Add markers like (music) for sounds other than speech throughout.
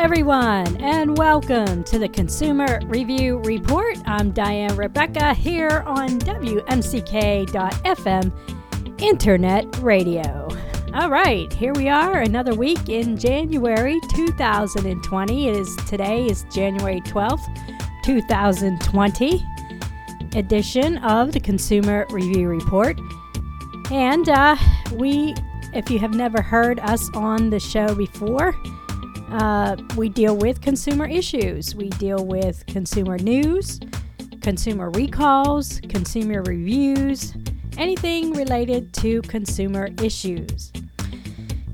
Everyone, and welcome to the Consumer Review Report. I'm Diane Rebecca here on WMCK.FM Internet Radio. All right, here we are, another week in January 2020. It is today is January 12th, 2020 edition of the Consumer Review Report. And uh, we, if you have never heard us on the show before, uh, we deal with consumer issues. We deal with consumer news, consumer recalls, consumer reviews, anything related to consumer issues.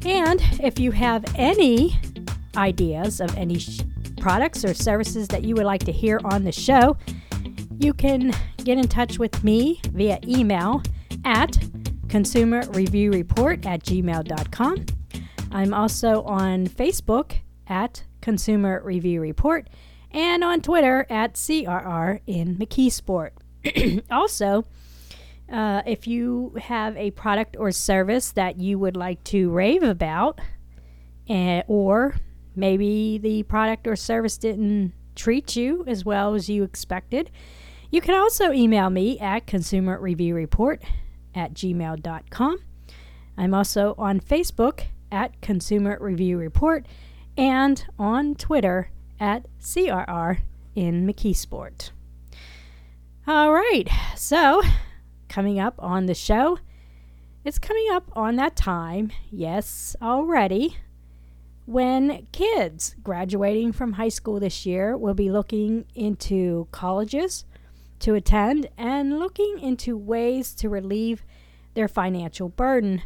And if you have any ideas of any sh- products or services that you would like to hear on the show, you can get in touch with me via email at consumerreviewreport at gmail.com. I'm also on Facebook at Consumer Review Report and on Twitter at CRR in McKeesport. (clears throat) also, uh, if you have a product or service that you would like to rave about, uh, or maybe the product or service didn't treat you as well as you expected, you can also email me at consumerreviewreport at gmail.com. I'm also on Facebook at Consumer Review Report and on Twitter at CRR in McKeesport. All right, so coming up on the show, it's coming up on that time, yes, already, when kids graduating from high school this year will be looking into colleges to attend and looking into ways to relieve their financial burden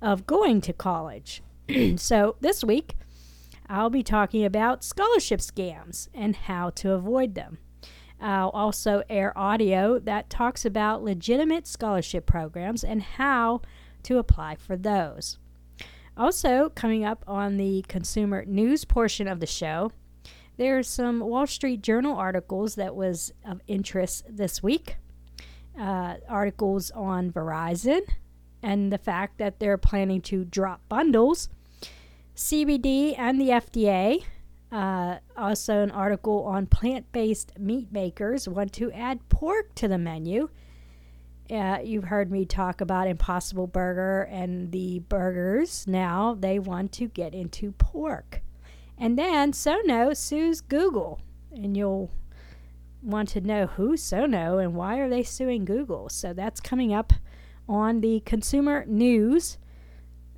of going to college. (clears throat) so, this week, I'll be talking about scholarship scams and how to avoid them. I'll also air audio that talks about legitimate scholarship programs and how to apply for those. Also, coming up on the consumer news portion of the show, there's some Wall Street Journal articles that was of interest this week. Uh, articles on Verizon and the fact that they're planning to drop bundles, CBD and the FDA. Uh, also, an article on plant based meat makers want to add pork to the menu. Uh, you've heard me talk about Impossible Burger and the burgers. Now they want to get into pork. And then Sonos sues Google. And you'll want to know who's Sonos and why are they suing Google. So that's coming up on the consumer news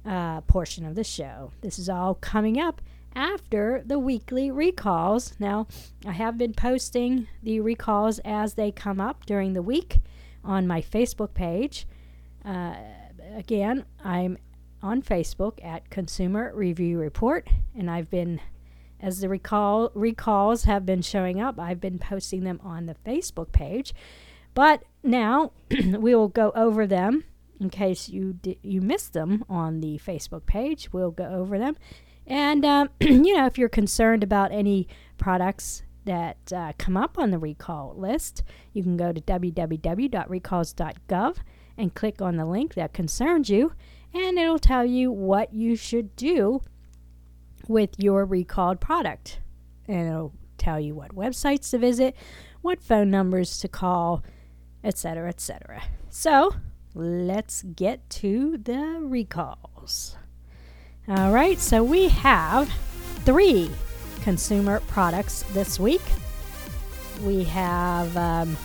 uh, portion of the show. This is all coming up after the weekly recalls. Now, I have been posting the recalls as they come up during the week on my Facebook page. Uh, again, I'm on Facebook at Consumer Review Report, and I've been, as the recall recalls have been showing up, I've been posting them on the Facebook page. But now (clears throat) we will go over them in case you di- you missed them on the Facebook page. We'll go over them, and um, (clears throat) you know if you're concerned about any products that uh, come up on the recall list, you can go to www.recalls.gov and click on the link that concerns you and it'll tell you what you should do with your recalled product. And it'll tell you what websites to visit, what phone numbers to call, etc., etc. So, let's get to the recalls. All right, so we have three consumer products this week. We have, um,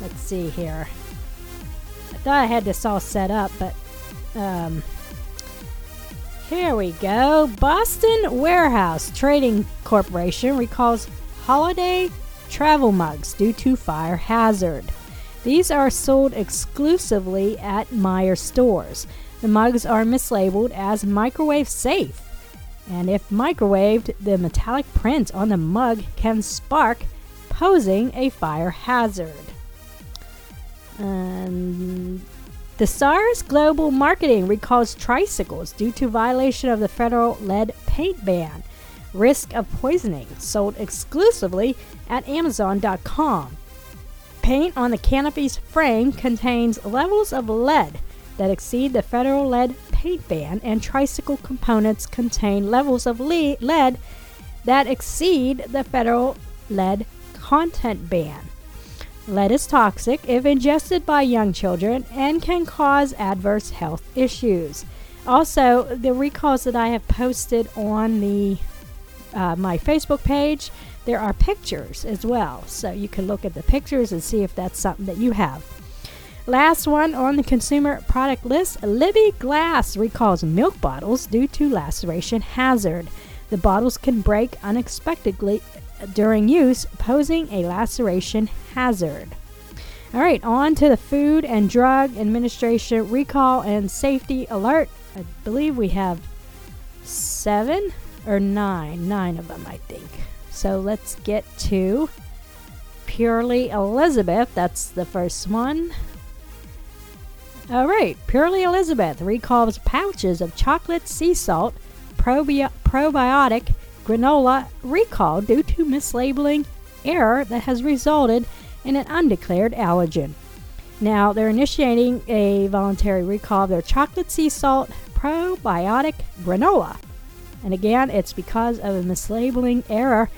let's see here. I thought I had this all set up, but um, here we go. Boston Warehouse Trading Corporation recalls holiday travel mugs due to fire hazard. These are sold exclusively at Meijer stores. The mugs are mislabeled as microwave safe. And if microwaved, the metallic print on the mug can spark, posing a fire hazard. And the SARS Global Marketing recalls tricycles due to violation of the federal lead paint ban. Risk of poisoning sold exclusively at Amazon.com. Paint on the canopy's frame contains levels of lead that exceed the federal lead paint ban, and tricycle components contain levels of lead that exceed the federal lead content ban. Lead is toxic if ingested by young children and can cause adverse health issues. Also, the recalls that I have posted on the uh, my Facebook page, there are pictures as well, so you can look at the pictures and see if that's something that you have. Last one on the consumer product list Libbey Glass recalls milk bottles due to laceration hazard. The bottles can break unexpectedly during use, posing a laceration hazard. All right, on to the Food and Drug Administration recall and safety alert. I believe we have seven or nine, nine of them, I think. So let's get to Purely Elizabeth. That's the first one. All right, Purely Elizabeth recalls pouches of chocolate sea salt probi- probiotic granola recall due to mislabeling error that has resulted in an undeclared allergen. Now, they're initiating a voluntary recall of their chocolate sea salt probiotic granola. And again, it's because of a mislabeling error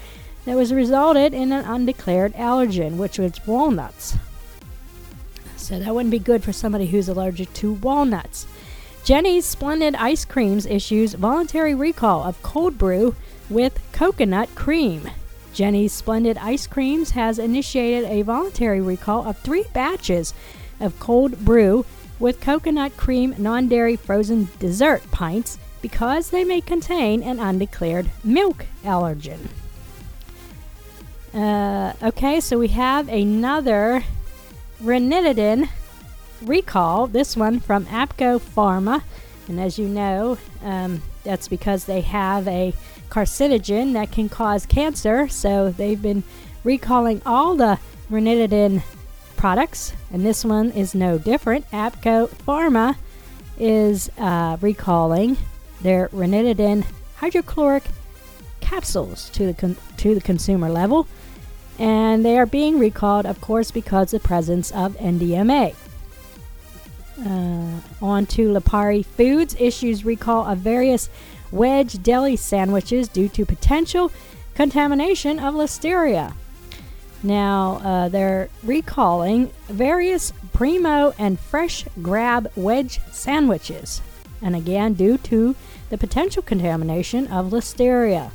that was resulted in an undeclared allergen, which was walnuts. So that wouldn't be good for somebody who's allergic to walnuts. Jeni's Splendid Ice Creams issues voluntary recall of cold brew with coconut cream. Jeni's Splendid Ice Creams has initiated a voluntary recall of three batches of cold brew with coconut cream non dairy frozen dessert pints because they may contain an undeclared milk allergen. Uh, okay, so we have another ranitidine recall, this one from Appco Pharma. And as you know, um, that's because they have a carcinogen that can cause cancer. So they've been recalling all the ranitidine products, and this one is no different. Appco Pharma is uh, recalling their ranitidine hydrochloric capsules to the con- to the consumer level and they are being recalled, of course, because of the presence of NDMA. Uh, on to Lipari Foods issues recall of various wedge deli sandwiches due to potential contamination of listeria. Now, uh, they're recalling various Premo and Fresh Grab wedge sandwiches, and again, due to the potential contamination of listeria.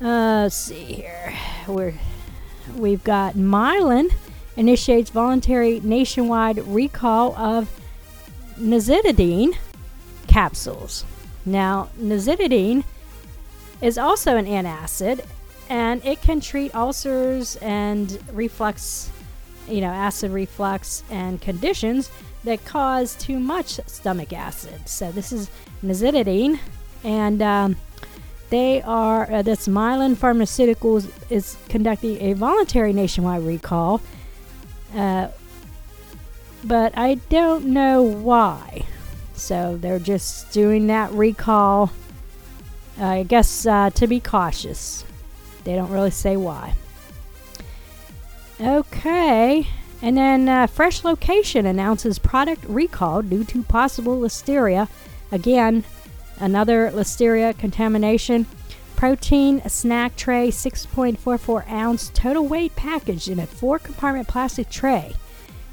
Uh, let's see here. We're we've got Mylan initiates voluntary nationwide recall of nizatidine capsules. Now, nizatidine is also an antacid, and it can treat ulcers and reflux, you know, acid reflux and conditions that cause too much stomach acid. So this is nizatidine, and um, they are, uh, this Mylan Pharmaceuticals is conducting a voluntary nationwide recall, uh, but I don't know why. So they're just doing that recall, I guess, uh, to be cautious. They don't really say why. Okay. And then uh, Fresh Location announces product recall due to possible listeria. Again, Another listeria contamination. Protein snack tray, 6.44 ounce total weight package in a four compartment plastic tray.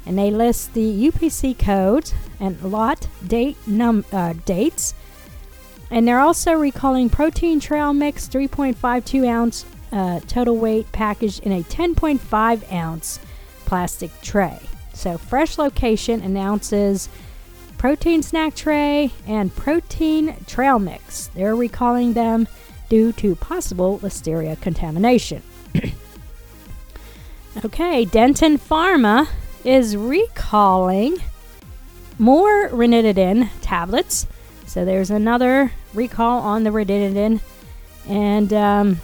And they list the UPC codes and lot date num uh, dates. And they're also recalling protein trail mix, 3.52 ounce uh, total weight package in a 10.5 ounce plastic tray. So, Fresh Location announces protein snack tray, and protein trail mix. They're recalling them due to possible listeria contamination. (clears throat) okay, Denton Pharma is recalling more ranitidine tablets. So there's another recall on the ranitidine. And um,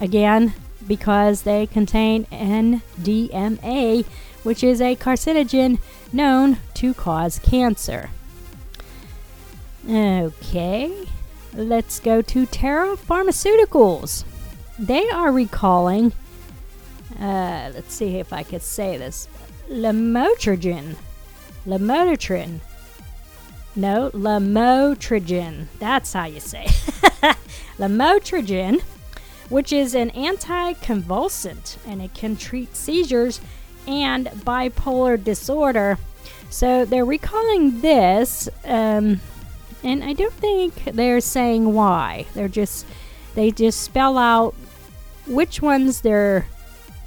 again, because they contain NDMA, which is a carcinogen known to cause cancer. Okay, let's go to Taro Pharmaceuticals. They are recalling, uh, let's see if I could say this, lamotrigine, lamotrigine, No, lamotrigine. That's how you say. (laughs) lamotrigine, which is an anticonvulsant, and it can treat seizures and bipolar disorder. So they're recalling this, um, and I don't think they're saying why. They're just they just spell out which ones they're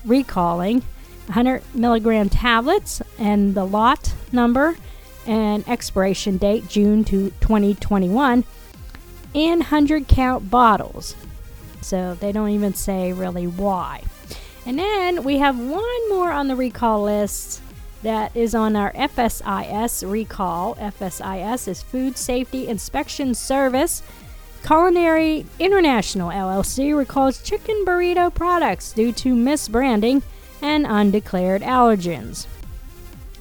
recalling 100 milligram tablets and the lot number and expiration date June to 2021 in 100 count bottles. So they don't even say really why. And then we have one more on the recall list that is on our FSIS recall. FSIS is Food Safety Inspection Service. Culinary International LLC recalls chicken burrito products due to misbranding and undeclared allergens.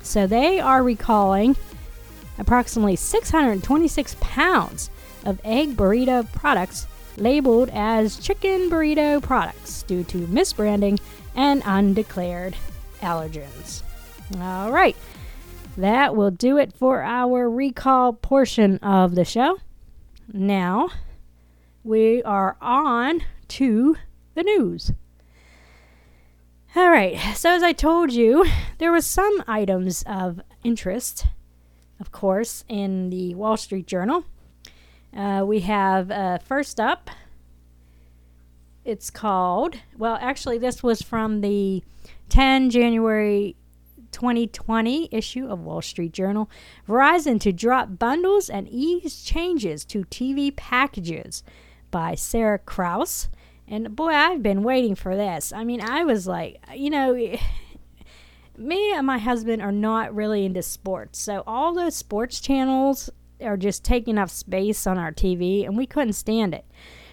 So they are recalling approximately 626 pounds of egg burrito products labeled as chicken burrito products due to misbranding and undeclared allergens. All right, that will do it for our recall portion of the show. Now we are on to the news. All right, so as I told you, there were some items of interest, of course, in the Wall Street Journal. Uh, we have uh, first up, it's called, well, actually, this was from the 10 January 2020 issue of Wall Street Journal. Verizon to drop bundles and ease changes to TV packages by Sarah Krouse. And boy, I've been waiting for this. I mean, I was like, you know, (laughs) me and my husband are not really into sports. So all those sports channels are just taking up space on our TV, and we couldn't stand it.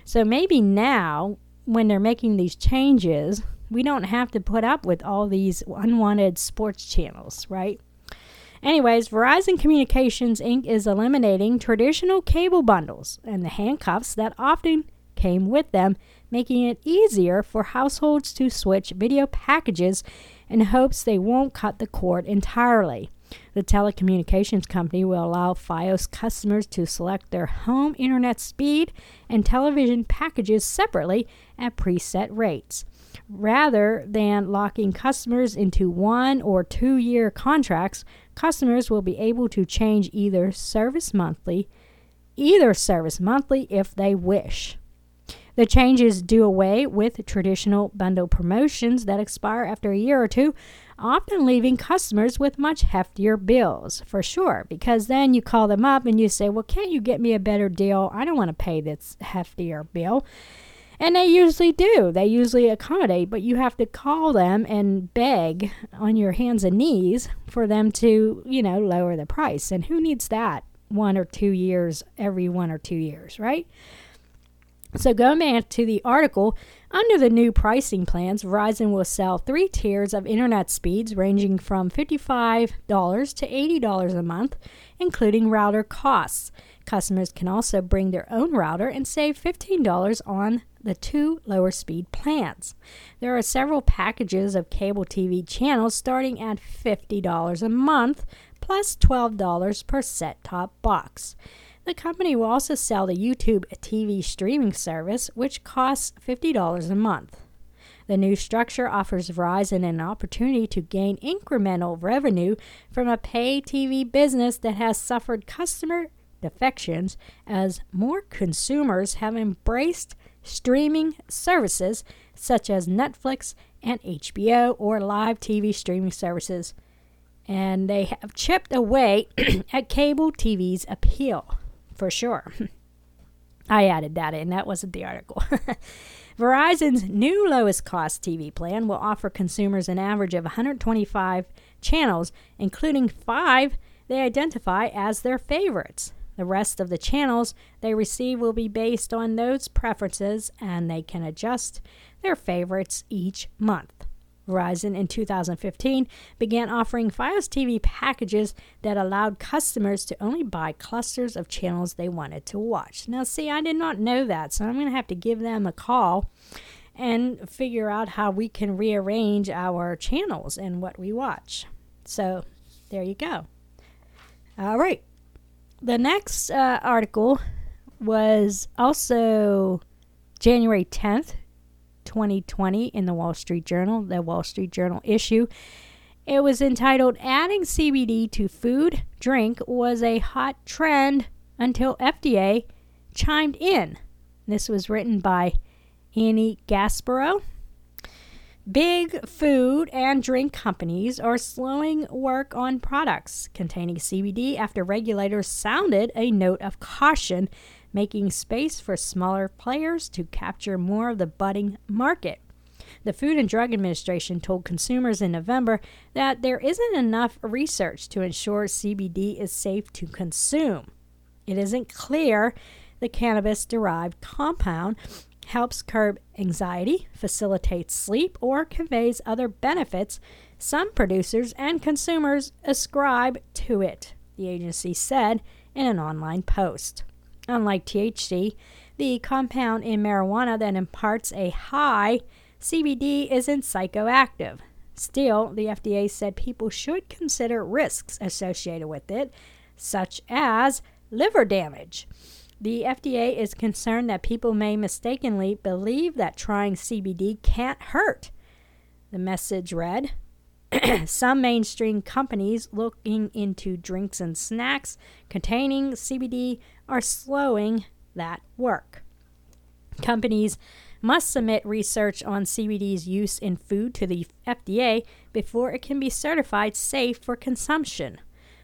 So maybe now, when they're making these changes, we don't have to put up with all these unwanted sports channels, right? Anyways, Verizon Communications Inc. is eliminating traditional cable bundles and the handcuffs that often came with them making it easier for households to switch video packages in hopes they won't cut the cord entirely. The telecommunications company will allow Fios customers to select their home internet speed and television packages separately at preset rates. Rather than locking customers into one or two year contracts, customers will be able to change either service monthly, either service monthly if they wish. The changes do away with traditional bundle promotions that expire after a year or two, often leaving customers with much heftier bills, for sure, because then you call them up and you say, Well, can't you get me a better deal? I don't want to pay this heftier bill. And they usually do. They usually accommodate, but you have to call them and beg on your hands and knees for them to, you know, lower the price. And who needs that one or two years, every one or two years, right? So, going back to the article, under the new pricing plans, Verizon will sell three tiers of internet speeds ranging from $55 to $80 a month, including router costs. Customers can also bring their own router and save $15 on the two lower speed plans. There are several packages of cable TV channels starting at $50 a month plus $12 per set top box. The company will also sell the YouTube TV streaming service, which costs $50 a month. The new structure offers Verizon an opportunity to gain incremental revenue from a pay TV business that has suffered customer defections as more consumers have embraced streaming services such as Netflix and HBO or live TV streaming services. And they have chipped away (clears throat) at cable TV's appeal for sure. (laughs) I added that in, that wasn't the article. (laughs) Verizon's new lowest cost TV plan will offer consumers an average of 125 channels, including five they identify as their favorites. The rest of the channels they receive will be based on those preferences and they can adjust their favorites each month. Verizon in 2015 began offering Fios TV packages that allowed customers to only buy clusters of channels they wanted to watch. Now, see, I did not know that, so I'm going to have to give them a call and figure out how we can rearrange our channels and what we watch. So, there you go. All right. the next uh, article was also January 10th, 2020, in the Wall Street Journal, the Wall Street Journal issue. It was entitled Adding CBD to Food Drink Was a Hot Trend Until FDA Chimed In. This was written by Annie Gasparro. Big food and drink companies are slowing work on products containing CBD after regulators sounded a note of caution, making space for smaller players to capture more of the budding market. The Food and Drug Administration told consumers in November that there isn't enough research to ensure CBD is safe to consume. It isn't clear the cannabis derived compound helps curb anxiety, facilitates sleep, or conveys other benefits some producers and consumers ascribe to it, the agency said in an online post. Unlike THC, the compound in marijuana that imparts a high, CBD isn't psychoactive. Still, the FDA said people should consider risks associated with it, such as liver damage. The FDA is concerned that people may mistakenly believe that trying CBD can't hurt. The message read (clears throat) Some mainstream companies looking into drinks and snacks containing CBD are slowing that work. Companies must submit research on CBD's use in food to the FDA before it can be certified safe for consumption.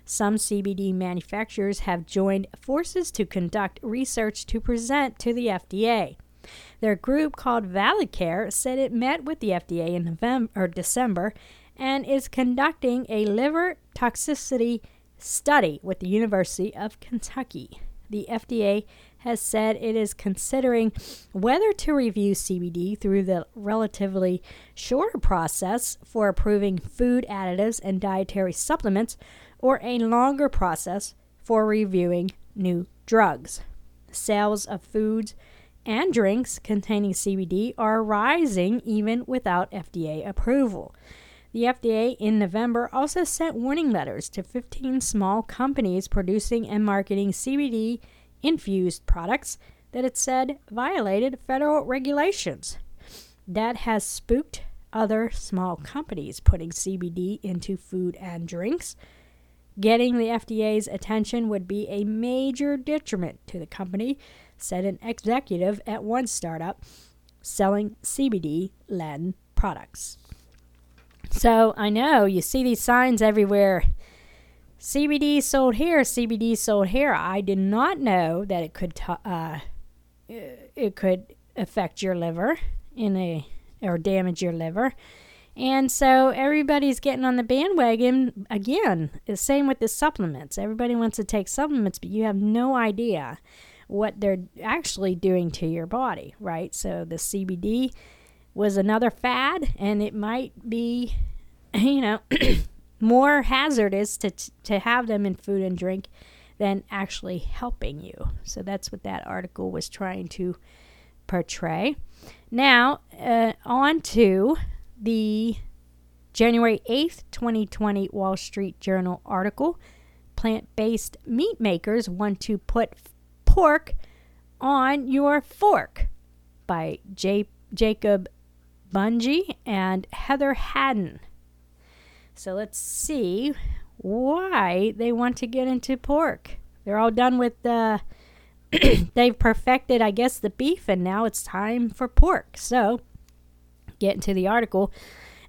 Some CBD manufacturers have joined forces to conduct research to present to the FDA. Their group called ValidCare said it met with the FDA in November or December and is conducting a liver toxicity study with the University of Kentucky. The FDA has said it is considering whether to review CBD through the relatively shorter process for approving food additives and dietary supplements or a longer process for reviewing new drugs. Sales of foods and drinks containing CBD are rising even without FDA approval. The FDA in November also sent warning letters to 15 small companies producing and marketing CBD infused products that it said violated federal regulations. That has spooked other small companies putting CBD into food and drinks. Getting the FDA's attention would be a major detriment to the company, said an executive at one startup selling CBD laden products. So I know you see these signs everywhere. CBD sold here, CBD sold here. I did not know that it could t- uh, it could affect your liver in a or damage your liver. And so everybody's getting on the bandwagon again. The same with the supplements. Everybody wants to take supplements, but you have no idea what they're actually doing to your body, right? So the CBD was another fad, and it might be, (laughs) you know, (clears throat) more hazardous to, to have them in food and drink than actually helping you. So that's what that article was trying to portray. Now, uh, on to the January 8th, 2020 Wall Street Journal article Plant based meat makers want to put pork on your fork by J- Jacob Bunge and Heather Haddon. So let's see why they want to get into pork. They're all done with the. (clears throat) they've perfected, I guess, the beef, and now it's time for pork. So get into the article.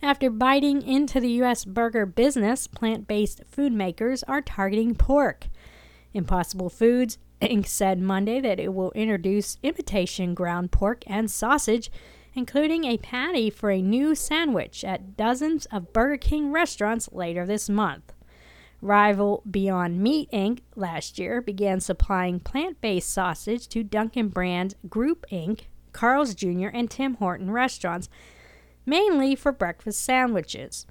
After biting into the U.S. burger business, plant based food makers are targeting pork. Impossible Foods Inc. said Monday that it will introduce imitation ground pork and sausage, including a patty for a new sandwich at dozens of Burger King restaurants later this month. Rival Beyond Meat Inc. last year began supplying plant based sausage to Dunkin' Brands Group Inc., Carl's Jr., and Tim Horton restaurants mainly for breakfast sandwiches.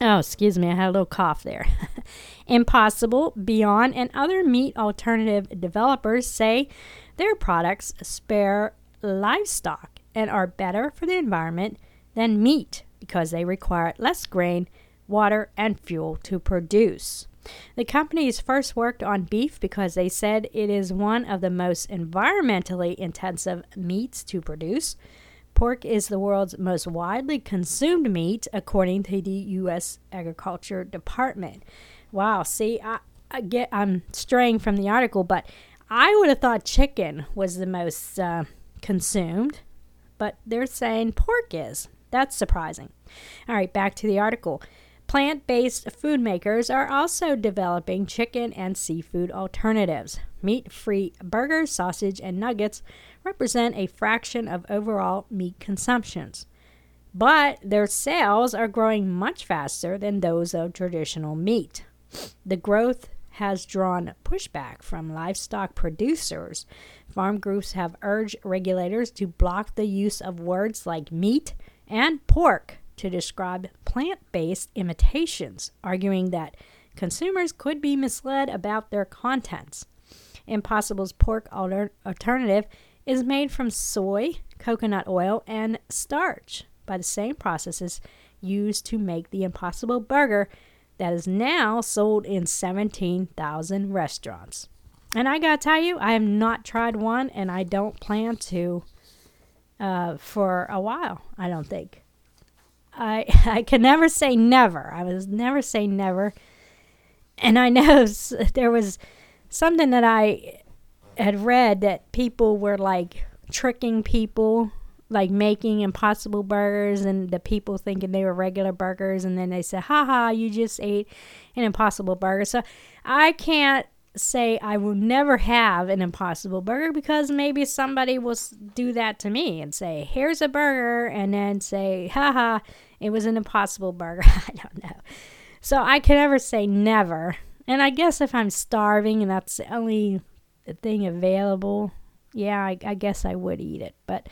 Oh, excuse me, I had a little cough there. (laughs) Impossible, Beyond, and other meat alternative developers say their products spare livestock and are better for the environment than meat because they require less grain, water, and fuel to produce. The companies first worked on beef because they said it is one of the most environmentally intensive meats to produce. Pork is the world's most widely consumed meat, according to the U.S. Agriculture Department. Wow, see, I, I get I'm straying from the article, but I would have thought chicken was the most uh, consumed, but they're saying pork is. That's surprising. All right, back to the article. Plant based food makers are also developing chicken and seafood alternatives. Meat free burgers, sausage, and nuggets represent a fraction of overall meat consumptions, but their sales are growing much faster than those of traditional meat. The growth has drawn pushback from livestock producers. Farm groups have urged regulators to block the use of words like meat and pork to describe plant based imitations, arguing that consumers could be misled about their contents. Impossible's pork alter- alternative is made from soy, coconut oil, and starch by the same processes used to make the Impossible Burger that is now sold in 17,000 restaurants. And I gotta tell you, I have not tried one and I don't plan to uh, for a while, I don't think. I, (laughs) I can never say never. I was never say never. And I know (laughs) there was something that I had read that people were like tricking people like making impossible burgers and the people thinking they were regular burgers and then they said haha you just ate an impossible burger. So i can't say i will never have an impossible burger because maybe somebody will do that to me and say here's a burger and then say haha it was an impossible burger. (laughs) I don't know. So i can never say never. And i guess if i'm starving and that's the only thing available yeah i, I guess i would eat it. But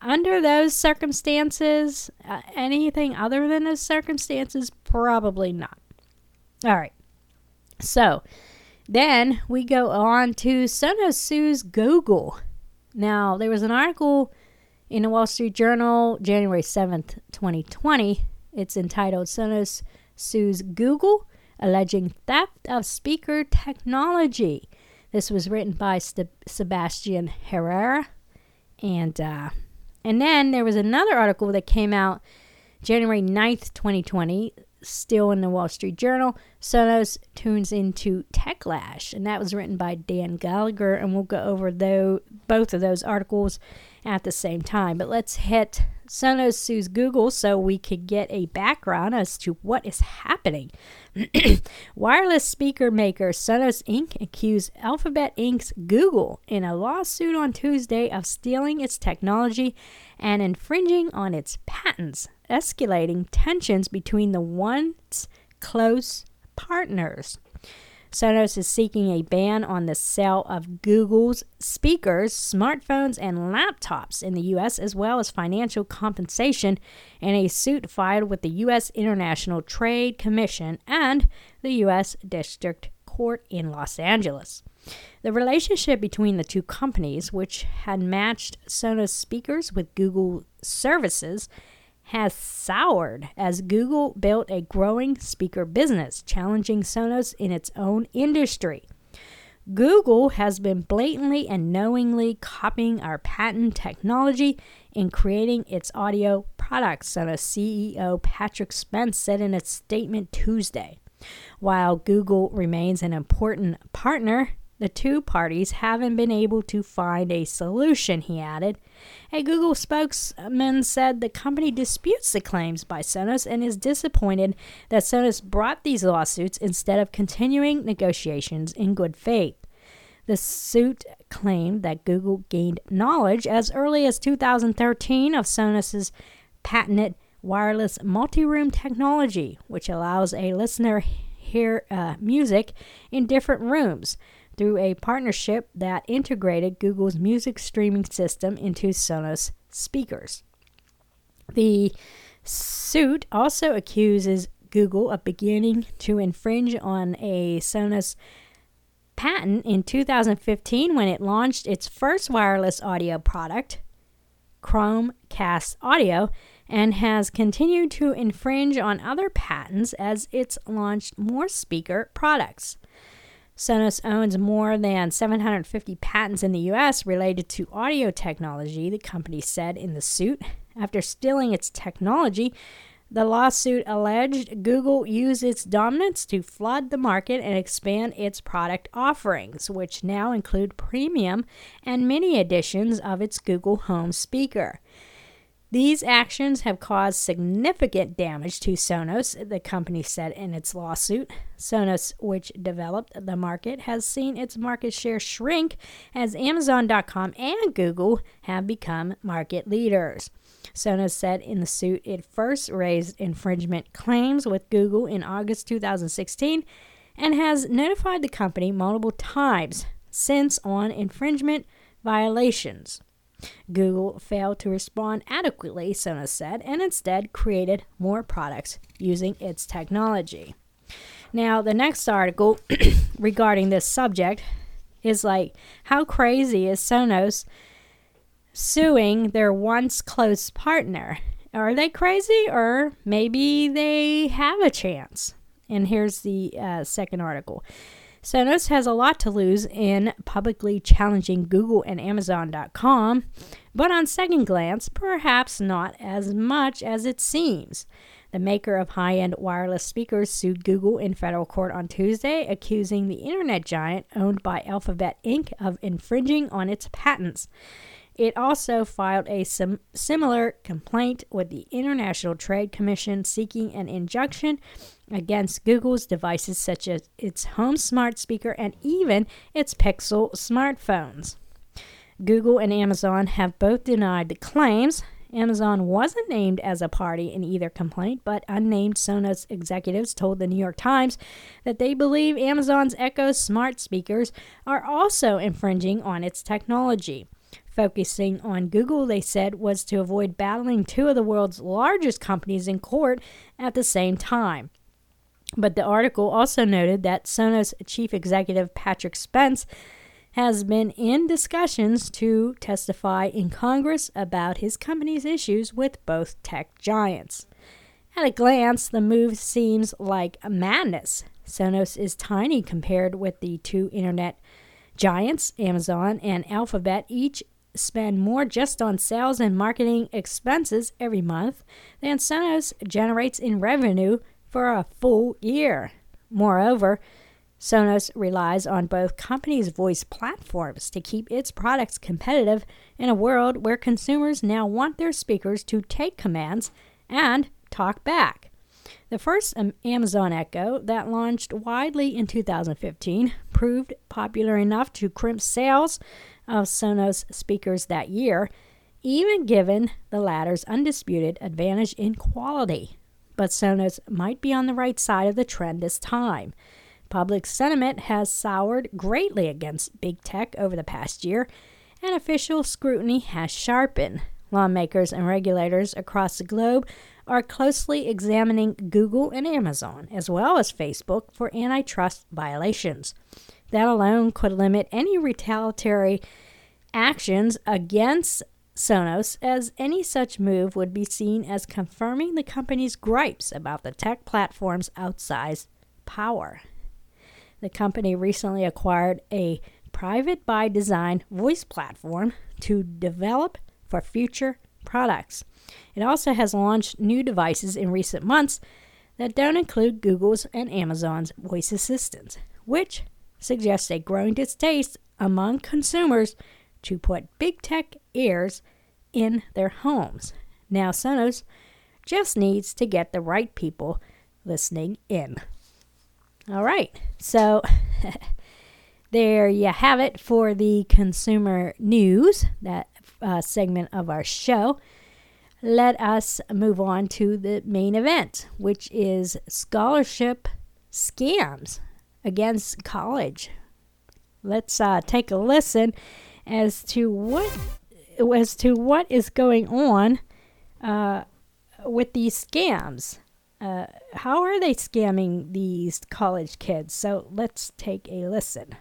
under those circumstances, uh, anything other than those circumstances, probably not. All right. So then we go on to Sonos sues Google. Now, there was an article in the Wall Street Journal, January 7th, 2020. It's entitled Sonos sues Google, alleging theft of speaker technology. This was written by St- Sebastian Herrera. And uh, and then there was another article that came out January 9th, 2020, still in the Wall Street Journal. Sonos tunes into Techlash, and that was written by Dan Gallagher. And we'll go over both of those articles at the same time. But let's hit Sonos sues Google so we could get a background as to what is happening. (clears throat) Wireless speaker maker Sonos Inc. accused Alphabet Inc.'s Google in a lawsuit on Tuesday of stealing its technology and infringing on its patents, escalating tensions between the once close partners. Sonos is seeking a ban on the sale of Google's speakers, smartphones, and laptops in the U.S., as well as financial compensation in a suit filed with the U.S. International Trade Commission and the U.S. District Court in Los Angeles. The relationship between the two companies, which had matched Sonos speakers with Google services, has soured as Google built a growing speaker business, challenging Sonos in its own industry. Google has been blatantly and knowingly copying our patent technology in creating its audio products, Sonos CEO Patrick Spence said in a statement Tuesday. While Google remains an important partner, the two parties haven't been able to find a solution, he added. A Google spokesman said the company disputes the claims by Sonos and is disappointed that Sonos brought these lawsuits instead of continuing negotiations in good faith. The suit claimed that Google gained knowledge as early as 2013 of Sonos's patented wireless multi-room technology, which allows a listener hear uh, music in different rooms through a partnership that integrated Google's music streaming system into Sonos speakers. The suit also accuses Google of beginning to infringe on a Sonos patent in 2015 when it launched its first wireless audio product, Chromecast Audio, and has continued to infringe on other patents as it's launched more speaker products. Sonos owns more than 750 patents in the US related to audio technology, the company said in the suit. After stealing its technology, the lawsuit alleged Google used its dominance to flood the market and expand its product offerings, which now include premium and mini editions of its Google Home speaker. These actions have caused significant damage to Sonos, the company said in its lawsuit. Sonos, which developed the market, has seen its market share shrink as Amazon.com and Google have become market leaders. Sonos said in the suit it first raised infringement claims with Google in August 2016 and has notified the company multiple times since on infringement violations. Google failed to respond adequately, Sonos said, and instead created more products using its technology. Now, the next article (coughs) regarding this subject is like, how crazy is Sonos suing their once close partner? Are they crazy, or maybe they have a chance? And here's the uh, second article. Sonos has a lot to lose in publicly challenging Google and Amazon.com, but on second glance, perhaps not as much as it seems. The maker of high end wireless speakers sued Google in federal court on Tuesday, accusing the internet giant owned by Alphabet Inc. of infringing on its patents. It also filed a sim- similar complaint with the International Trade Commission seeking an injunction against Google's devices such as its home smart speaker and even its Pixel smartphones. Google and Amazon have both denied the claims. Amazon wasn't named as a party in either complaint, but unnamed Sonos executives told the New York Times that they believe Amazon's Echo smart speakers are also infringing on its technology. Focusing on Google, they said, was to avoid battling two of the world's largest companies in court at the same time. But the article also noted that Sonos chief executive Patrick Spence has been in discussions to testify in Congress about his company's issues with both tech giants. At a glance, the move seems like madness. Sonos is tiny compared with the two internet giants, Amazon and Alphabet, each spend more just on sales and marketing expenses every month than Sonos generates in revenue for a full year. Moreover, Sonos relies on both companies' voice platforms to keep its products competitive in a world where consumers now want their speakers to take commands and talk back. The first Amazon Echo, that launched widely in 2015, proved popular enough to crimp sales of Sonos speakers that year, even given the latter's undisputed advantage in quality but Sonos might be on the right side of the trend this time. Public sentiment has soured greatly against big tech over the past year, and official scrutiny has sharpened. Lawmakers and regulators across the globe are closely examining Google and Amazon, as well as Facebook, for antitrust violations. That alone could limit any retaliatory actions against Sonos, as any such move would be seen as confirming the company's gripes about the tech platform's outsized power. The company recently acquired a private by design voice platform to develop for future products. It also has launched new devices in recent months that don't include Google's and Amazon's voice assistants, which suggests a growing distaste among consumers to put big tech ears in their homes. Now, Sonos just needs to get the right people listening in. All right, so (laughs) there you have it for the consumer news, that uh, segment of our show. Let us move on to the main event, which is scholarship scams against college. Let's uh, take a listen as to what as to what is going on uh, with these scams. Uh, how are they scamming these college kids? So let's take a listen.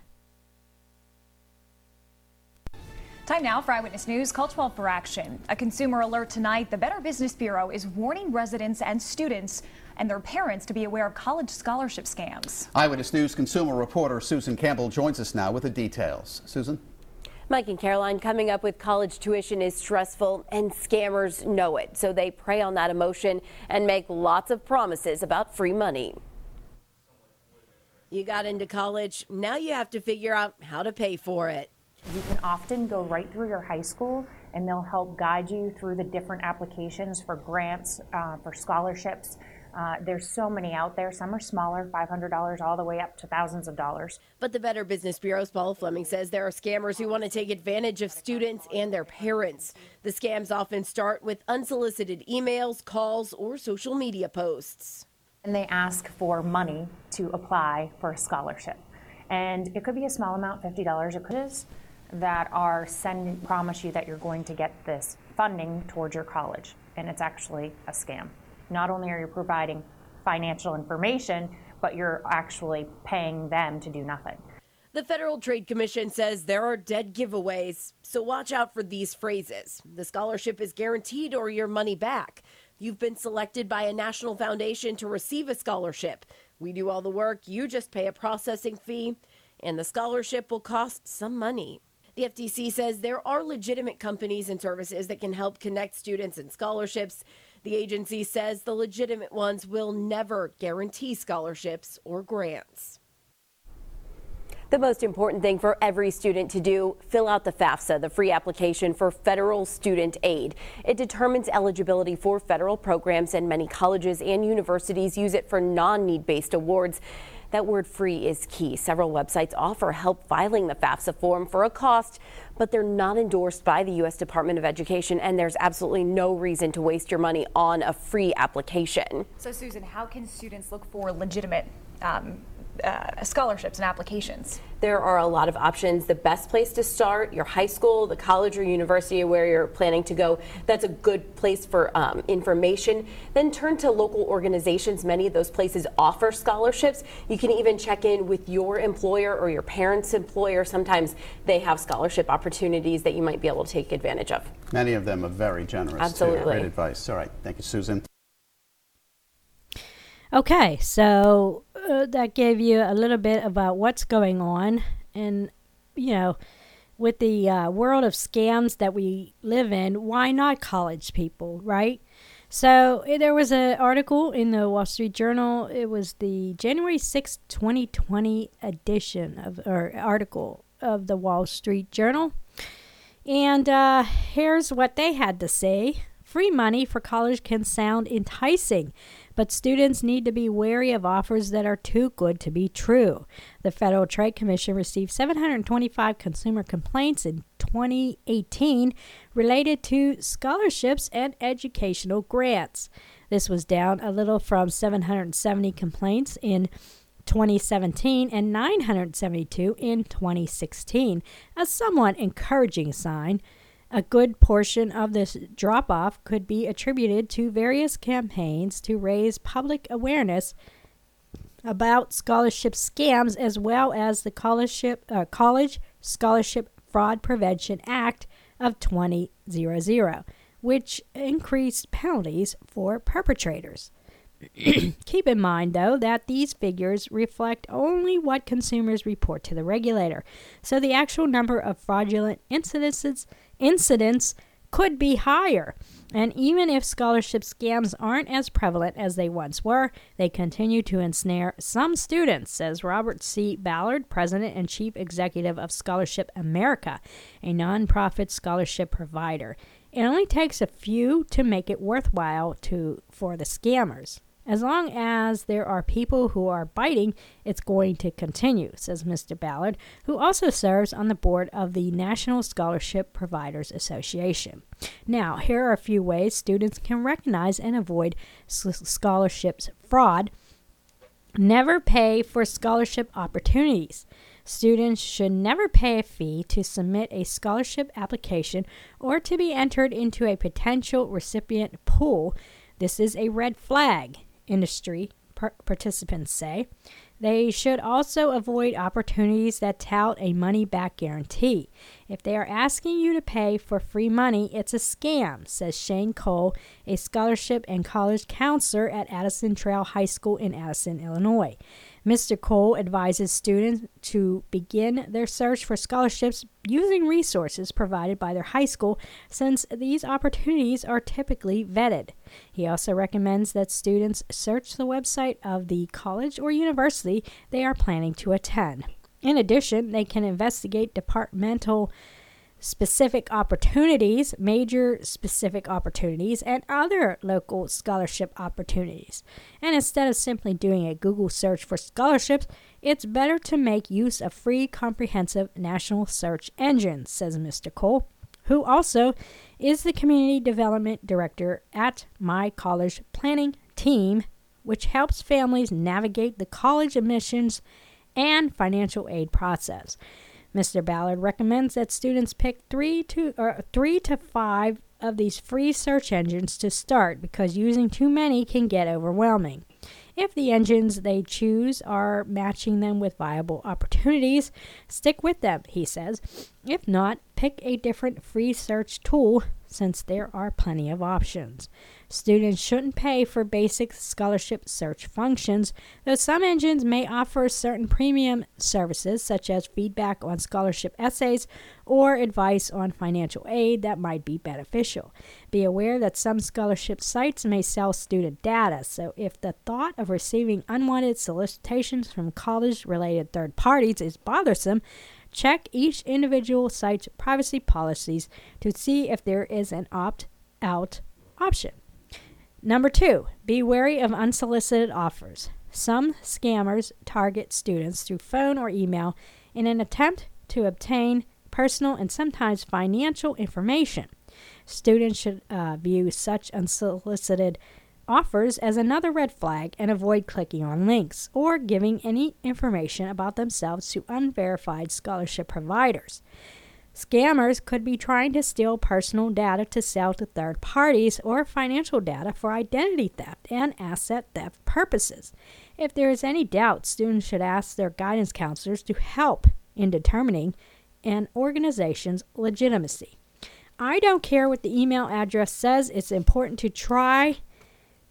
Time now for Eyewitness News, Call 12 for action. A consumer alert tonight. The Better Business Bureau is warning residents and students and their parents to be aware of college scholarship scams. Eyewitness News consumer reporter Susan Campbell joins us now with the details. Susan? Mike and Caroline coming up with college tuition is stressful and scammers know it. So they prey on that emotion and make lots of promises about free money. You got into college, now you have to figure out how to pay for it. You can often go right through your high school and they'll help guide you through the different applications for grants, uh, for scholarships. Uh, there's so many out there. Some are smaller, $500 all the way up to thousands of dollars. But the Better Business Bureau's Paul Fleming says there are scammers who want to take advantage of students and their parents. The scams often start with unsolicited emails, calls, or social media posts. And they ask for money to apply for a scholarship. And it could be a small amount, $50, it could is that are send promise you that you're going to get this funding towards your college, and it's actually a scam. Not only are you providing financial information, but you're actually paying them to do nothing. The Federal Trade Commission says there are dead giveaways, so watch out for these phrases. The scholarship is guaranteed or your money back. You've been selected by a national foundation to receive a scholarship. We do all the work, you just pay a processing fee, and the scholarship will cost some money. The FTC says there are legitimate companies and services that can help connect students and scholarships. The agency says the legitimate ones will never guarantee scholarships or grants. The most important thing for every student to do, fill out the FAFSA, the free application for federal student aid. It determines eligibility for federal programs and many colleges and universities use it for non-need based awards. That word free is key. Several websites offer help filing the FAFSA form for a cost, but they're not endorsed by the U.S. Department of Education, and there's absolutely no reason to waste your money on a free application. So, Susan, how can students look for legitimate um, uh, scholarships and applications? There are a lot of options. The best place to start, your high school, the college or university where you're planning to go, that's a good place for um, information. Then turn to local organizations. Many of those places offer scholarships. You can even check in with your employer or your parents' employer. Sometimes they have scholarship opportunities that you might be able to take advantage of. Many of them are very generous. Absolutely. Too. Great advice. All right. Thank you, Susan. Okay, so uh, that gave you a little bit about what's going on, and you know, with the uh, world of scams that we live in, why not college people, right? So eh, there was an article in the Wall Street Journal. It was the January sixth, 2020 edition of or article of the Wall Street Journal. And uh, here's what they had to say. Free money for college can sound enticing, but students need to be wary of offers that are too good to be true. The Federal Trade Commission received 725 consumer complaints in 2018 related to scholarships and educational grants. This was down a little from 770 complaints in 2017 and 972 in 2016, a somewhat encouraging sign. A good portion of this drop off could be attributed to various campaigns to raise public awareness about scholarship scams as well as the Scholarship, uh, College Scholarship Fraud Prevention Act of 2000, which increased penalties for perpetrators. (clears throat) Keep in mind, though, that these figures reflect only what consumers report to the regulator, so the actual number of fraudulent incidences incidents could be higher. And even if scholarship scams aren't as prevalent as they once were, they continue to ensnare some students, says Robert C. Ballard, President and Chief Executive of Scholarship America, a nonprofit scholarship provider. It only takes a few to make it worthwhile to for the scammers. As long as there are people who are biting, it's going to continue, says Mr. Ballard, who also serves on the board of the National Scholarship Providers Association. Now, here are a few ways students can recognize and avoid scholarships fraud. Never pay for scholarship opportunities. Students should never pay a fee to submit a scholarship application or to be entered into a potential recipient pool. This is a red flag industry par- participants say. They should also avoid opportunities that tout a money back guarantee. If they are asking you to pay for free money, it's a scam, says Shane Cole, a scholarship and college counselor at Addison Trail High School in Addison, Illinois. Mr. Cole advises students to begin their search for scholarships using resources provided by their high school since these opportunities are typically vetted. He also recommends that students search the website of the college or university they are planning to attend. In addition, they can investigate departmental specific opportunities, major specific opportunities, and other local scholarship opportunities. And instead of simply doing a Google search for scholarships, it's better to make use of free, comprehensive national search engines, says Mr. Cole, who also is the Community Development Director at My College Planning Team, which helps families navigate the college admissions and financial aid process. Mr. Ballard recommends that students pick three to or three to five of these free search engines to start because using too many can get overwhelming. If the engines they choose are matching them with viable opportunities, stick with them, he says. If not, pick a different free search tool since there are plenty of options. Students shouldn't pay for basic scholarship search functions, though some engines may offer certain premium services such as feedback on scholarship essays or advice on financial aid that might be beneficial. Be aware that some scholarship sites may sell student data, so if the thought of receiving unwanted solicitations from college related third parties is bothersome, check each individual site's privacy policies to see if there is an opt out option. Number two, be wary of unsolicited offers. Some scammers target students through phone or email in an attempt to obtain personal and sometimes financial information. Students should uh, view such unsolicited offers as another red flag and avoid clicking on links or giving any information about themselves to unverified scholarship providers. Scammers could be trying to steal personal data to sell to third parties or financial data for identity theft and asset theft purposes. If there is any doubt, students should ask their guidance counselors to help in determining an organization's legitimacy. I don't care what the email address says, it's important to try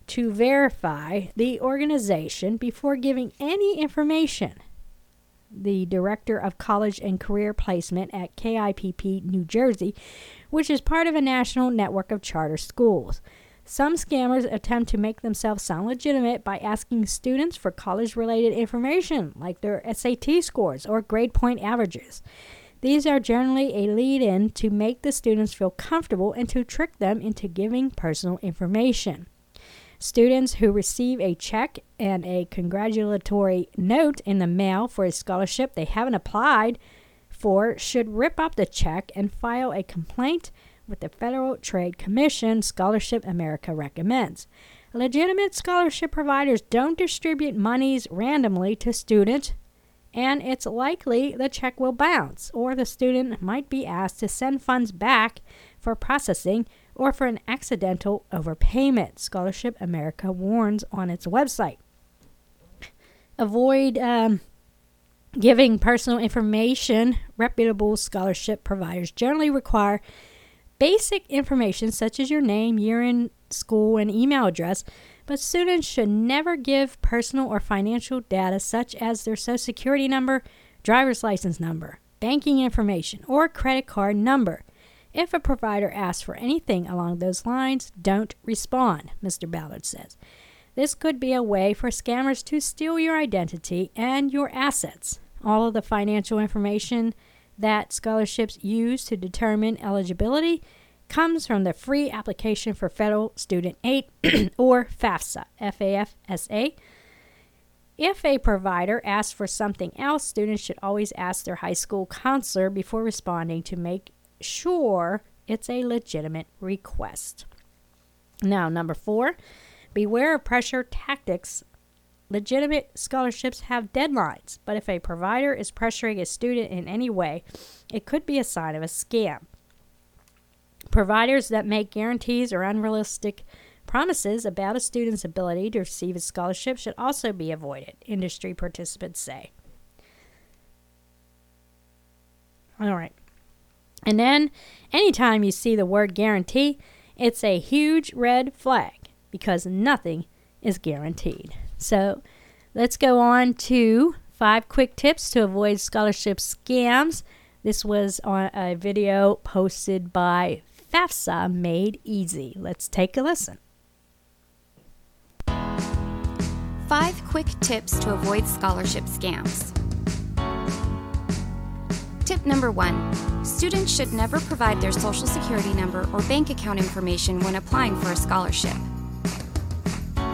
to verify the organization before giving any information the Director of College and Career Placement at KIPP New Jersey, which is part of a national network of charter schools. Some scammers attempt to make themselves sound legitimate by asking students for college related information like their SAT scores or grade point averages. These are generally a lead in to make the students feel comfortable and to trick them into giving personal information. Students who receive a check and a congratulatory note in the mail for a scholarship they haven't applied for should rip up the check and file a complaint with the Federal Trade Commission, Scholarship America recommends. Legitimate scholarship providers don't distribute monies randomly to students, and it's likely the check will bounce, or the student might be asked to send funds back for processing or for an accidental overpayment, Scholarship America warns on its website. Avoid um, giving personal information. Reputable scholarship providers generally require basic information such as your name, year in school, and email address, but students should never give personal or financial data such as their social security number, driver's license number, banking information, or credit card number. If a provider asks for anything along those lines, don't respond, Mr. Ballard says. This could be a way for scammers to steal your identity and your assets. All of the financial information that scholarships use to determine eligibility comes from the free application for federal student aid (clears throat) or FAFSA, F A F S A. If a provider asks for something else, students should always ask their high school counselor before responding to make sure it's a legitimate request. Now, number four, beware of pressure tactics. Legitimate scholarships have deadlines, but if a provider is pressuring a student in any way, it could be a sign of a scam. Providers that make guarantees or unrealistic Promises about a student's ability to receive a scholarship should also be avoided, industry participants say. All right. And then, anytime you see the word guarantee, it's a huge red flag because nothing is guaranteed. So, let's go on to five quick tips to avoid scholarship scams. This was on a video posted by FAFSA Made Easy. Let's take a listen. Five quick tips to avoid scholarship scams. Tip number one students should never provide their social security number or bank account information when applying for a scholarship.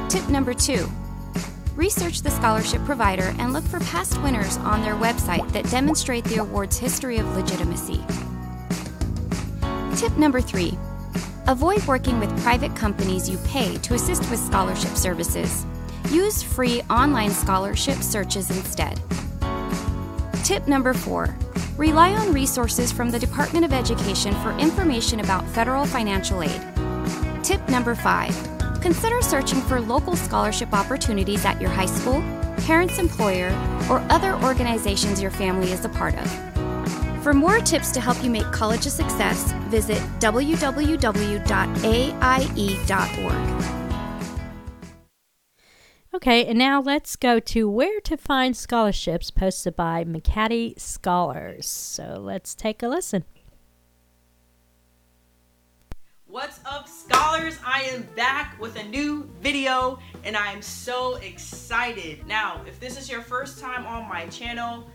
Tip number two research the scholarship provider and look for past winners on their website that demonstrate the award's history of legitimacy. Tip number three avoid working with private companies you pay to assist with scholarship services. Use free online scholarship searches instead. Tip number four Rely on resources from the Department of Education for information about federal financial aid. Tip number five consider searching for local scholarship opportunities at your high school, parent's employer, or other organizations your family is a part of. For more tips to help you make college a success, visit www.aie.org. Okay, and now let's go to where to find scholarships posted by McCatty Scholars. So let's take a listen. What's up, scholars? I am back with a new video and I am so excited. Now, if this is your first time on my channel,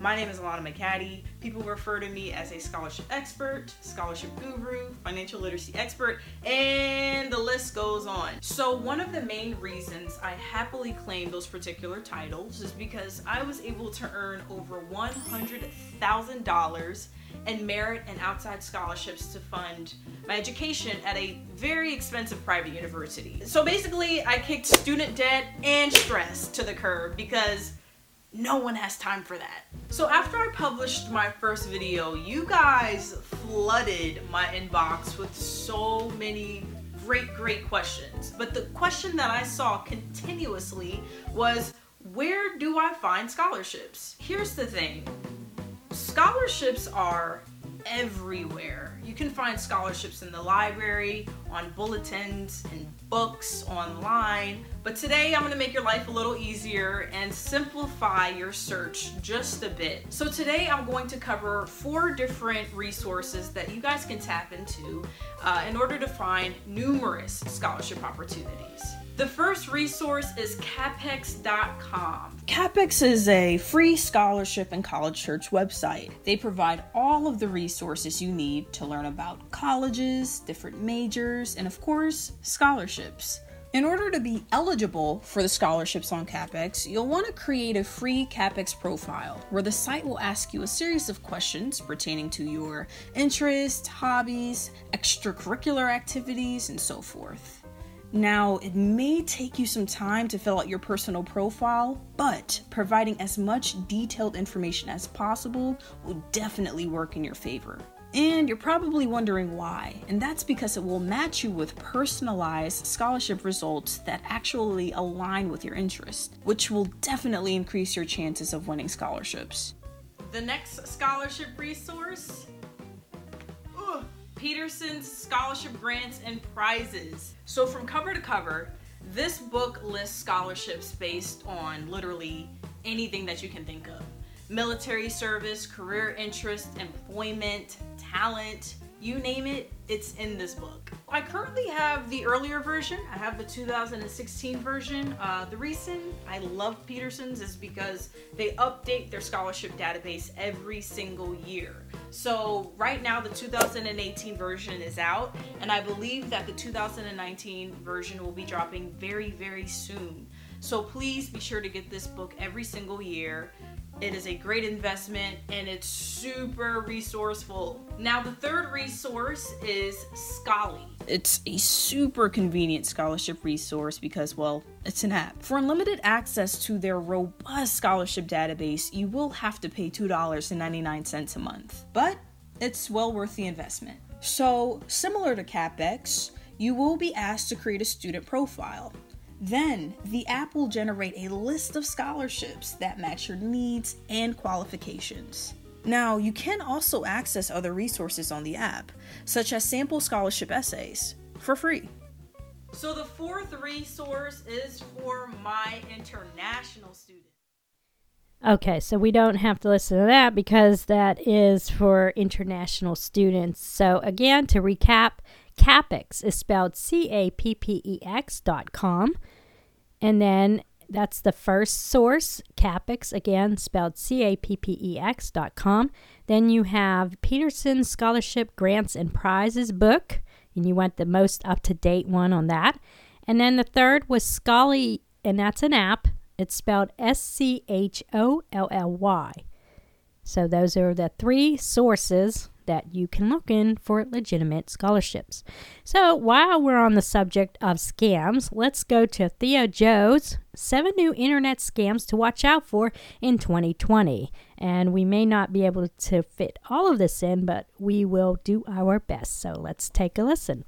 my name is Alana McCatty. People refer to me as a scholarship expert, scholarship guru, financial literacy expert, and the list goes on. So, one of the main reasons I happily claim those particular titles is because I was able to earn over $100,000 and merit and outside scholarships to fund my education at a very expensive private university. So basically, I kicked student debt and stress to the curb because no one has time for that. So after I published my first video, you guys flooded my inbox with so many great, great questions. But the question that I saw continuously was, where do I find scholarships? Here's the thing. Scholarships are everywhere. You can find scholarships in the library, on bulletins, in books, online. But today I'm to make your life a little easier and simplify your search just a bit. So today I'm going to cover four different resources that you guys can tap into uh, in order to find numerous scholarship opportunities. The first resource is cappex.com. Cappex is a free scholarship and college search website. They provide all of the resources you need to learn about colleges, different majors, and of course, scholarships. In order to be eligible for the scholarships on Cappex, you'll want to create a free Cappex profile where the site will ask you a series of questions pertaining to your interests, hobbies, extracurricular activities, and so forth. Now, it may take you some time to fill out your personal profile, but providing as much detailed information as possible will definitely work in your favor. And you're probably wondering why, and that's because it will match you with personalized scholarship results that actually align with your interest, which will definitely increase your chances of winning scholarships. The next scholarship resource Peterson's scholarship grants and prizes. So, from cover to cover, this book lists scholarships based on literally anything that you can think of military service, career interest, employment, talent, you name it, it's in this book. I currently have the earlier version. I have the 2016 version. Uh, the reason I love Peterson's is because they update their scholarship database every single year. So right now the 2018 version is out, and I believe that the 2019 version will be dropping very, very soon. So please be sure to get this book every single year. It is a great investment and it's super resourceful. Now, the third resource is Scholly. It's a super convenient scholarship resource because, well, it's an app. For unlimited access to their robust scholarship database, you will have to pay $2.99 a month. But it's well worth the investment. So, similar to Cappex, you will be asked to create a student profile. Then, the app will generate a list of scholarships that match your needs and qualifications. Now, you can also access other resources on the app, such as sample scholarship essays, for free. So, the fourth resource is for my international students. Okay, so we don't have to listen to that because that is for international students. So, again, to recap, Cappex is spelled C A P P E X dot com. And then that's the first source, Cappex, again spelled C A P P E X dot com. Then you have Peterson Scholarship Grants and Prizes book, and you want the most up to date one on that. And then the third was Scholly, and that's an app it's spelled S C H O L L Y. So those are the three sources that you can look in for legitimate scholarships. So while we're on the subject of scams, let's go to ThioJoe's seven new internet scams to watch out for in 2020. And we may not be able to fit all of this in, but we will do our best. So let's take a listen.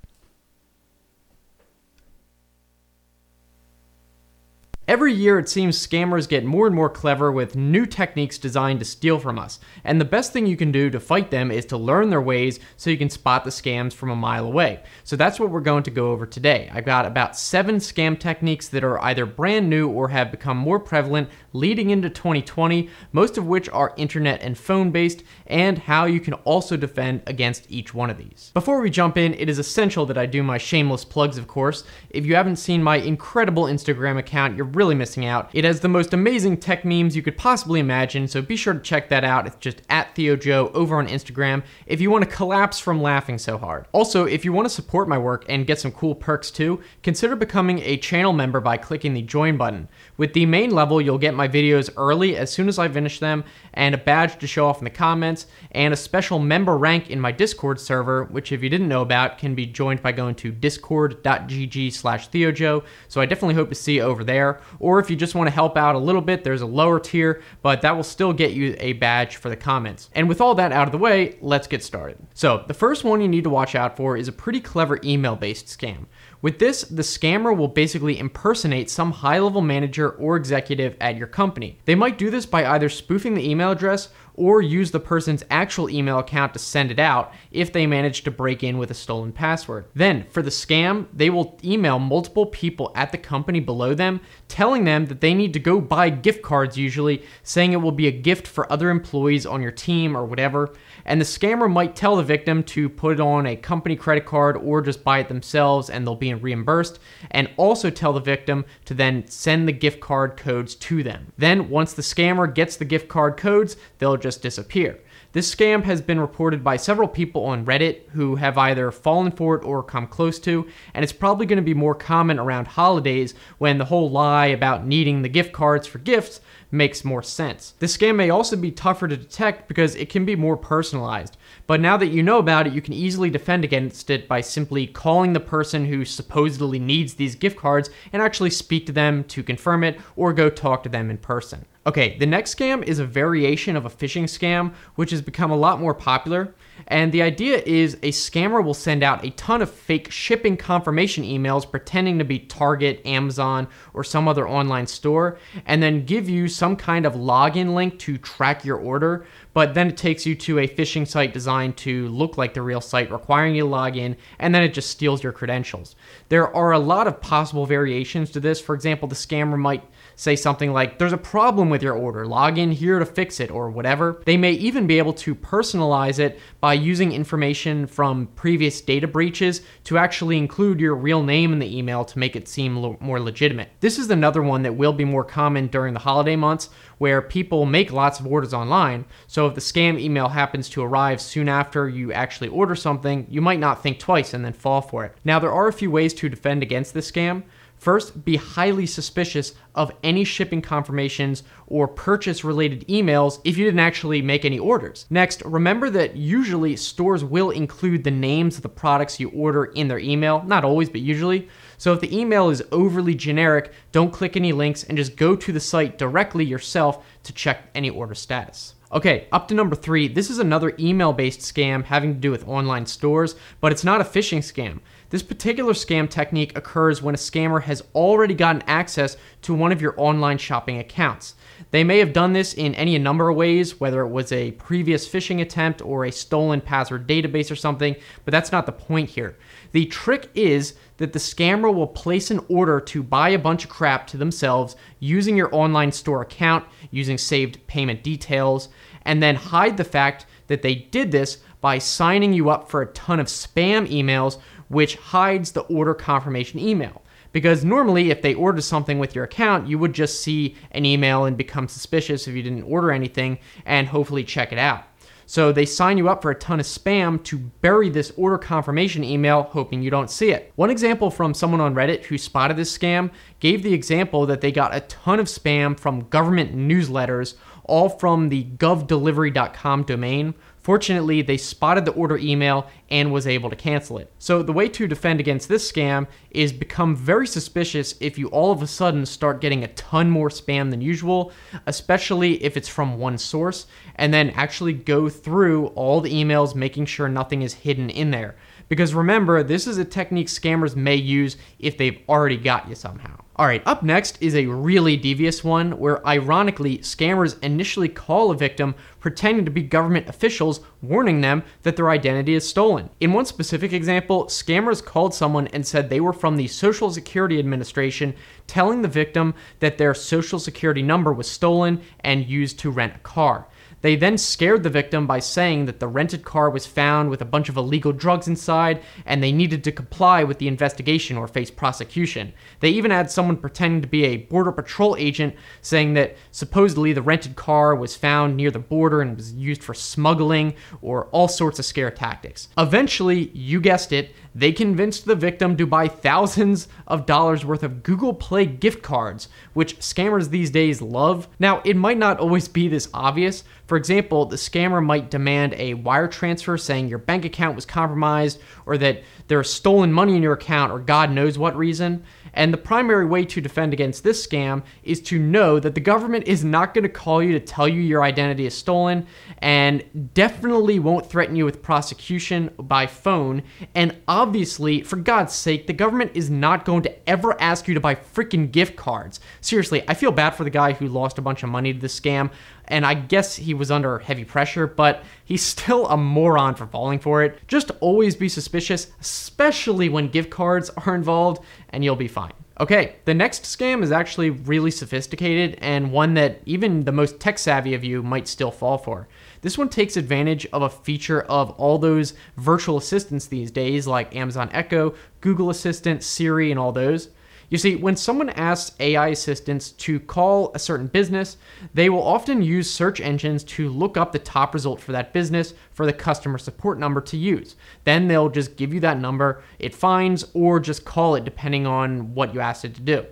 Every year, it seems scammers get more and more clever with new techniques designed to steal from us. And the best thing you can do to fight them is to learn their ways so you can spot the scams from a mile away. So that's what we're going to go over today. I've got about seven scam techniques that are either brand new or have become more prevalent leading into 2020, most of which are internet and phone based, and how you can also defend against each one of these. Before we jump in, it is essential that I do my shameless plugs, of course. If you haven't seen my incredible Instagram account, you're really missing out. It has the most amazing tech memes you could possibly imagine, so be sure to check that out. It's just at ThioJoe over on Instagram if you want to collapse from laughing so hard. Also, if you want to support my work and get some cool perks too, consider becoming a channel member by clicking the join button. With the main level, you'll get my videos early as soon as I finish them, and a badge to show off in the comments, and a special member rank in my Discord server, which if you didn't know about, can be joined by going to discord.gg slash thiojoe. So I definitely hope to see you over there. Or if you just want to help out a little bit, there's a lower tier, but that will still get you a badge for the comments. And with all that out of the way, let's get started. So the first one you need to watch out for is a pretty clever email-based scam. With this, the scammer will basically impersonate some high level manager or executive at your company. They might do this by either spoofing the email address or use the person's actual email account to send it out if they manage to break in with a stolen password. Then, for the scam, they will email multiple people at the company below them, telling them that they need to go buy gift cards, usually, saying it will be a gift for other employees on your team or whatever. And the scammer might tell the victim to put it on a company credit card or just buy it themselves and they'll be reimbursed, and also tell the victim to then send the gift card codes to them. Then, once the scammer gets the gift card codes, they'll just disappear. This scam has been reported by several people on Reddit who have either fallen for it or come close to, and it's probably going to be more common around holidays when the whole lie about needing the gift cards for gifts makes more sense. This scam may also be tougher to detect because it can be more personalized. But now that you know about it, you can easily defend against it by simply calling the person who supposedly needs these gift cards and actually speak to them to confirm it or go talk to them in person. Okay, the next scam is a variation of a phishing scam, which has become a lot more popular. And the idea is a scammer will send out a ton of fake shipping confirmation emails pretending to be Target, Amazon, or some other online store, and then give you some kind of login link to track your order. But then it takes you to a phishing site designed to look like the real site, requiring you to log in, and then it just steals your credentials. There are a lot of possible variations to this. For example, the scammer might say something like, There's a problem with your order, log in here to fix it, or whatever. They may even be able to personalize it by using information from previous data breaches to actually include your real name in the email to make it seem lo- more legitimate. This is another one that will be more common during the holiday months where people make lots of orders online. So if the scam email happens to arrive soon after you actually order something, you might not think twice and then fall for it. Now, there are a few ways to defend against this scam. First, be highly suspicious of any shipping confirmations or purchase related emails if you didn't actually make any orders. Next, remember that usually stores will include the names of the products you order in their email, not always, but usually. So if the email is overly generic, don't click any links and just go to the site directly yourself to check any order status. Okay, up to number three. This is another email based scam having to do with online stores, but it's not a phishing scam. This particular scam technique occurs when a scammer has already gotten access to one of your online shopping accounts. They may have done this in any number of ways, whether it was a previous phishing attempt or a stolen password database or something, but that's not the point here. The trick is that the scammer will place an order to buy a bunch of crap to themselves using your online store account, using saved payment details, and then hide the fact that they did this by signing you up for a ton of spam emails, which hides the order confirmation email. Because normally, if they ordered something with your account, you would just see an email and become suspicious if you didn't order anything and hopefully check it out. So they sign you up for a ton of spam to bury this order confirmation email, hoping you don't see it. One example from someone on Reddit who spotted this scam gave the example that they got a ton of spam from government newsletters, all from the govdelivery.com domain, Fortunately, they spotted the order email and was able to cancel it. So the way to defend against this scam is become very suspicious if you all of a sudden start getting a ton more spam than usual, especially if it's from one source, and then actually go through all the emails making sure nothing is hidden in there. Because remember, this is a technique scammers may use if they've already got you somehow. All right, up next is a really devious one where, ironically, scammers initially call a victim pretending to be government officials, warning them that their identity is stolen. In one specific example, scammers called someone and said they were from the Social Security Administration, telling the victim that their Social Security number was stolen and used to rent a car. They then scared the victim by saying that the rented car was found with a bunch of illegal drugs inside and they needed to comply with the investigation or face prosecution. They even had someone pretending to be a Border Patrol agent saying that supposedly the rented car was found near the border and was used for smuggling or all sorts of scare tactics. Eventually, you guessed it, they convinced the victim to buy thousands of dollars worth of Google Play gift cards, which scammers these days love. Now, it might not always be this obvious. For example, the scammer might demand a wire transfer saying your bank account was compromised or that there's stolen money in your account or God knows what reason. And the primary way to defend against this scam is to know that the government is not going to call you to tell you your identity is stolen and definitely won't threaten you with prosecution by phone. And obviously, for God's sake, the government is not going to ever ask you to buy freaking gift cards. Seriously, I feel bad for the guy who lost a bunch of money to this scam and I guess he was under heavy pressure, but he's still a moron for falling for it. Just always be suspicious, especially when gift cards (laughs) are involved, and you'll be fine. Okay, the next scam is actually really sophisticated and one that even the most tech savvy of you might still fall for. This one takes advantage of a feature of all those virtual assistants these days, like Amazon Echo, Google Assistant, Siri, and all those. You see, when someone asks AI assistants to call a certain business, they will often use search engines to look up the top result for that business for the customer support number to use. Then they'll just give you that number, it finds, or just call it depending on what you asked it to do.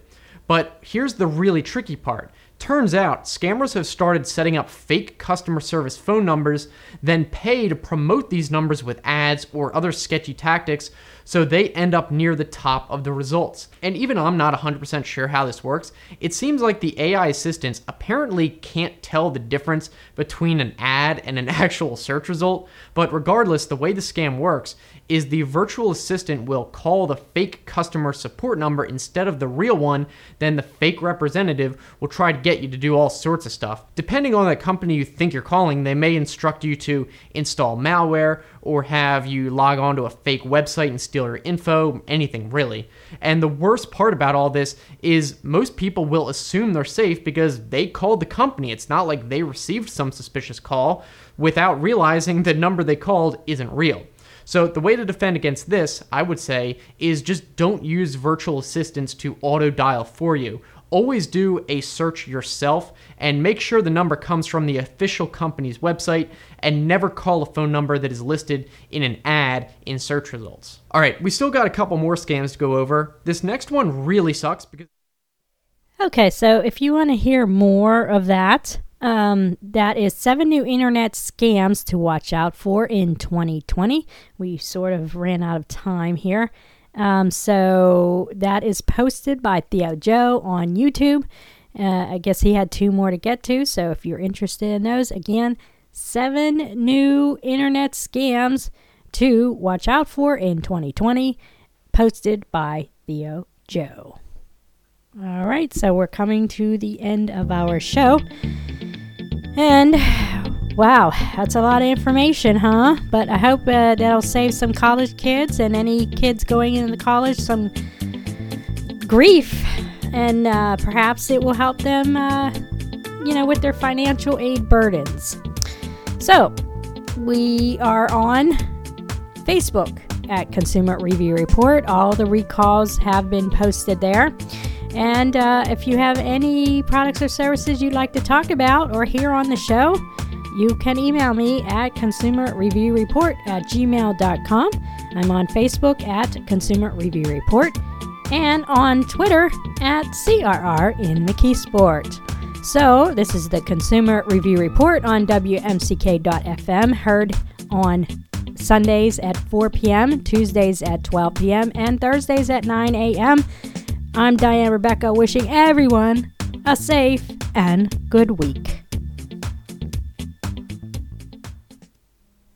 But here's the really tricky part. Turns out scammers have started setting up fake customer service phone numbers, then pay to promote these numbers with ads or other sketchy tactics so they end up near the top of the results. And even though I'm not 100% sure how this works. It seems like the AI assistants apparently can't tell the difference between an ad and an (laughs) actual search result, but regardless, the way the scam works is the virtual assistant will call the fake customer support number instead of the real one, then the fake representative will try to get you to do all sorts of stuff. Depending on the company you think you're calling, they may instruct you to install malware or have you log on to a fake website and steal your info, anything really. And the worst part about all this is most people will assume they're safe because they called the company. It's not like they received some suspicious call without realizing the number they called isn't real. So the way to defend against this, I would say, is just don't use virtual assistants to auto dial for you. Always do a search yourself and make sure the number comes from the official company's website and never call a phone number that is listed in an ad in search results. All right, we still got a couple more scams to go over. This next one really sucks because Okay, so if you want to hear more of that, um, that is seven new internet scams to watch out for in 2020. We sort of ran out of time here. Um, so that is posted by ThioJoe on YouTube. Uh, I guess he had two more to get to. So if you're interested in those, again, seven new internet scams to watch out for in 2020 posted by Theo Joe. All right, so we're coming to the end of our show. And wow, that's a lot of information, huh? But I hope uh, that'll save some college kids and any kids going into college some grief. And uh, perhaps it will help them, uh, you know, with their financial aid burdens. So, we are on Facebook at Consumer Review Report. All the recalls have been posted there. And uh, if you have any products or services you'd like to talk about or hear on the show, you can email me at consumerreviewreport at gmail.com. I'm on Facebook at Consumer Review Report and on Twitter at CRR in McKeesport. So, this is the Consumer Review Report on WMCK.FM, heard on Sundays at 4 p.m., Tuesdays at 12 p.m., and Thursdays at 9 a.m. I'm Diane Rebecca wishing everyone a safe and good week.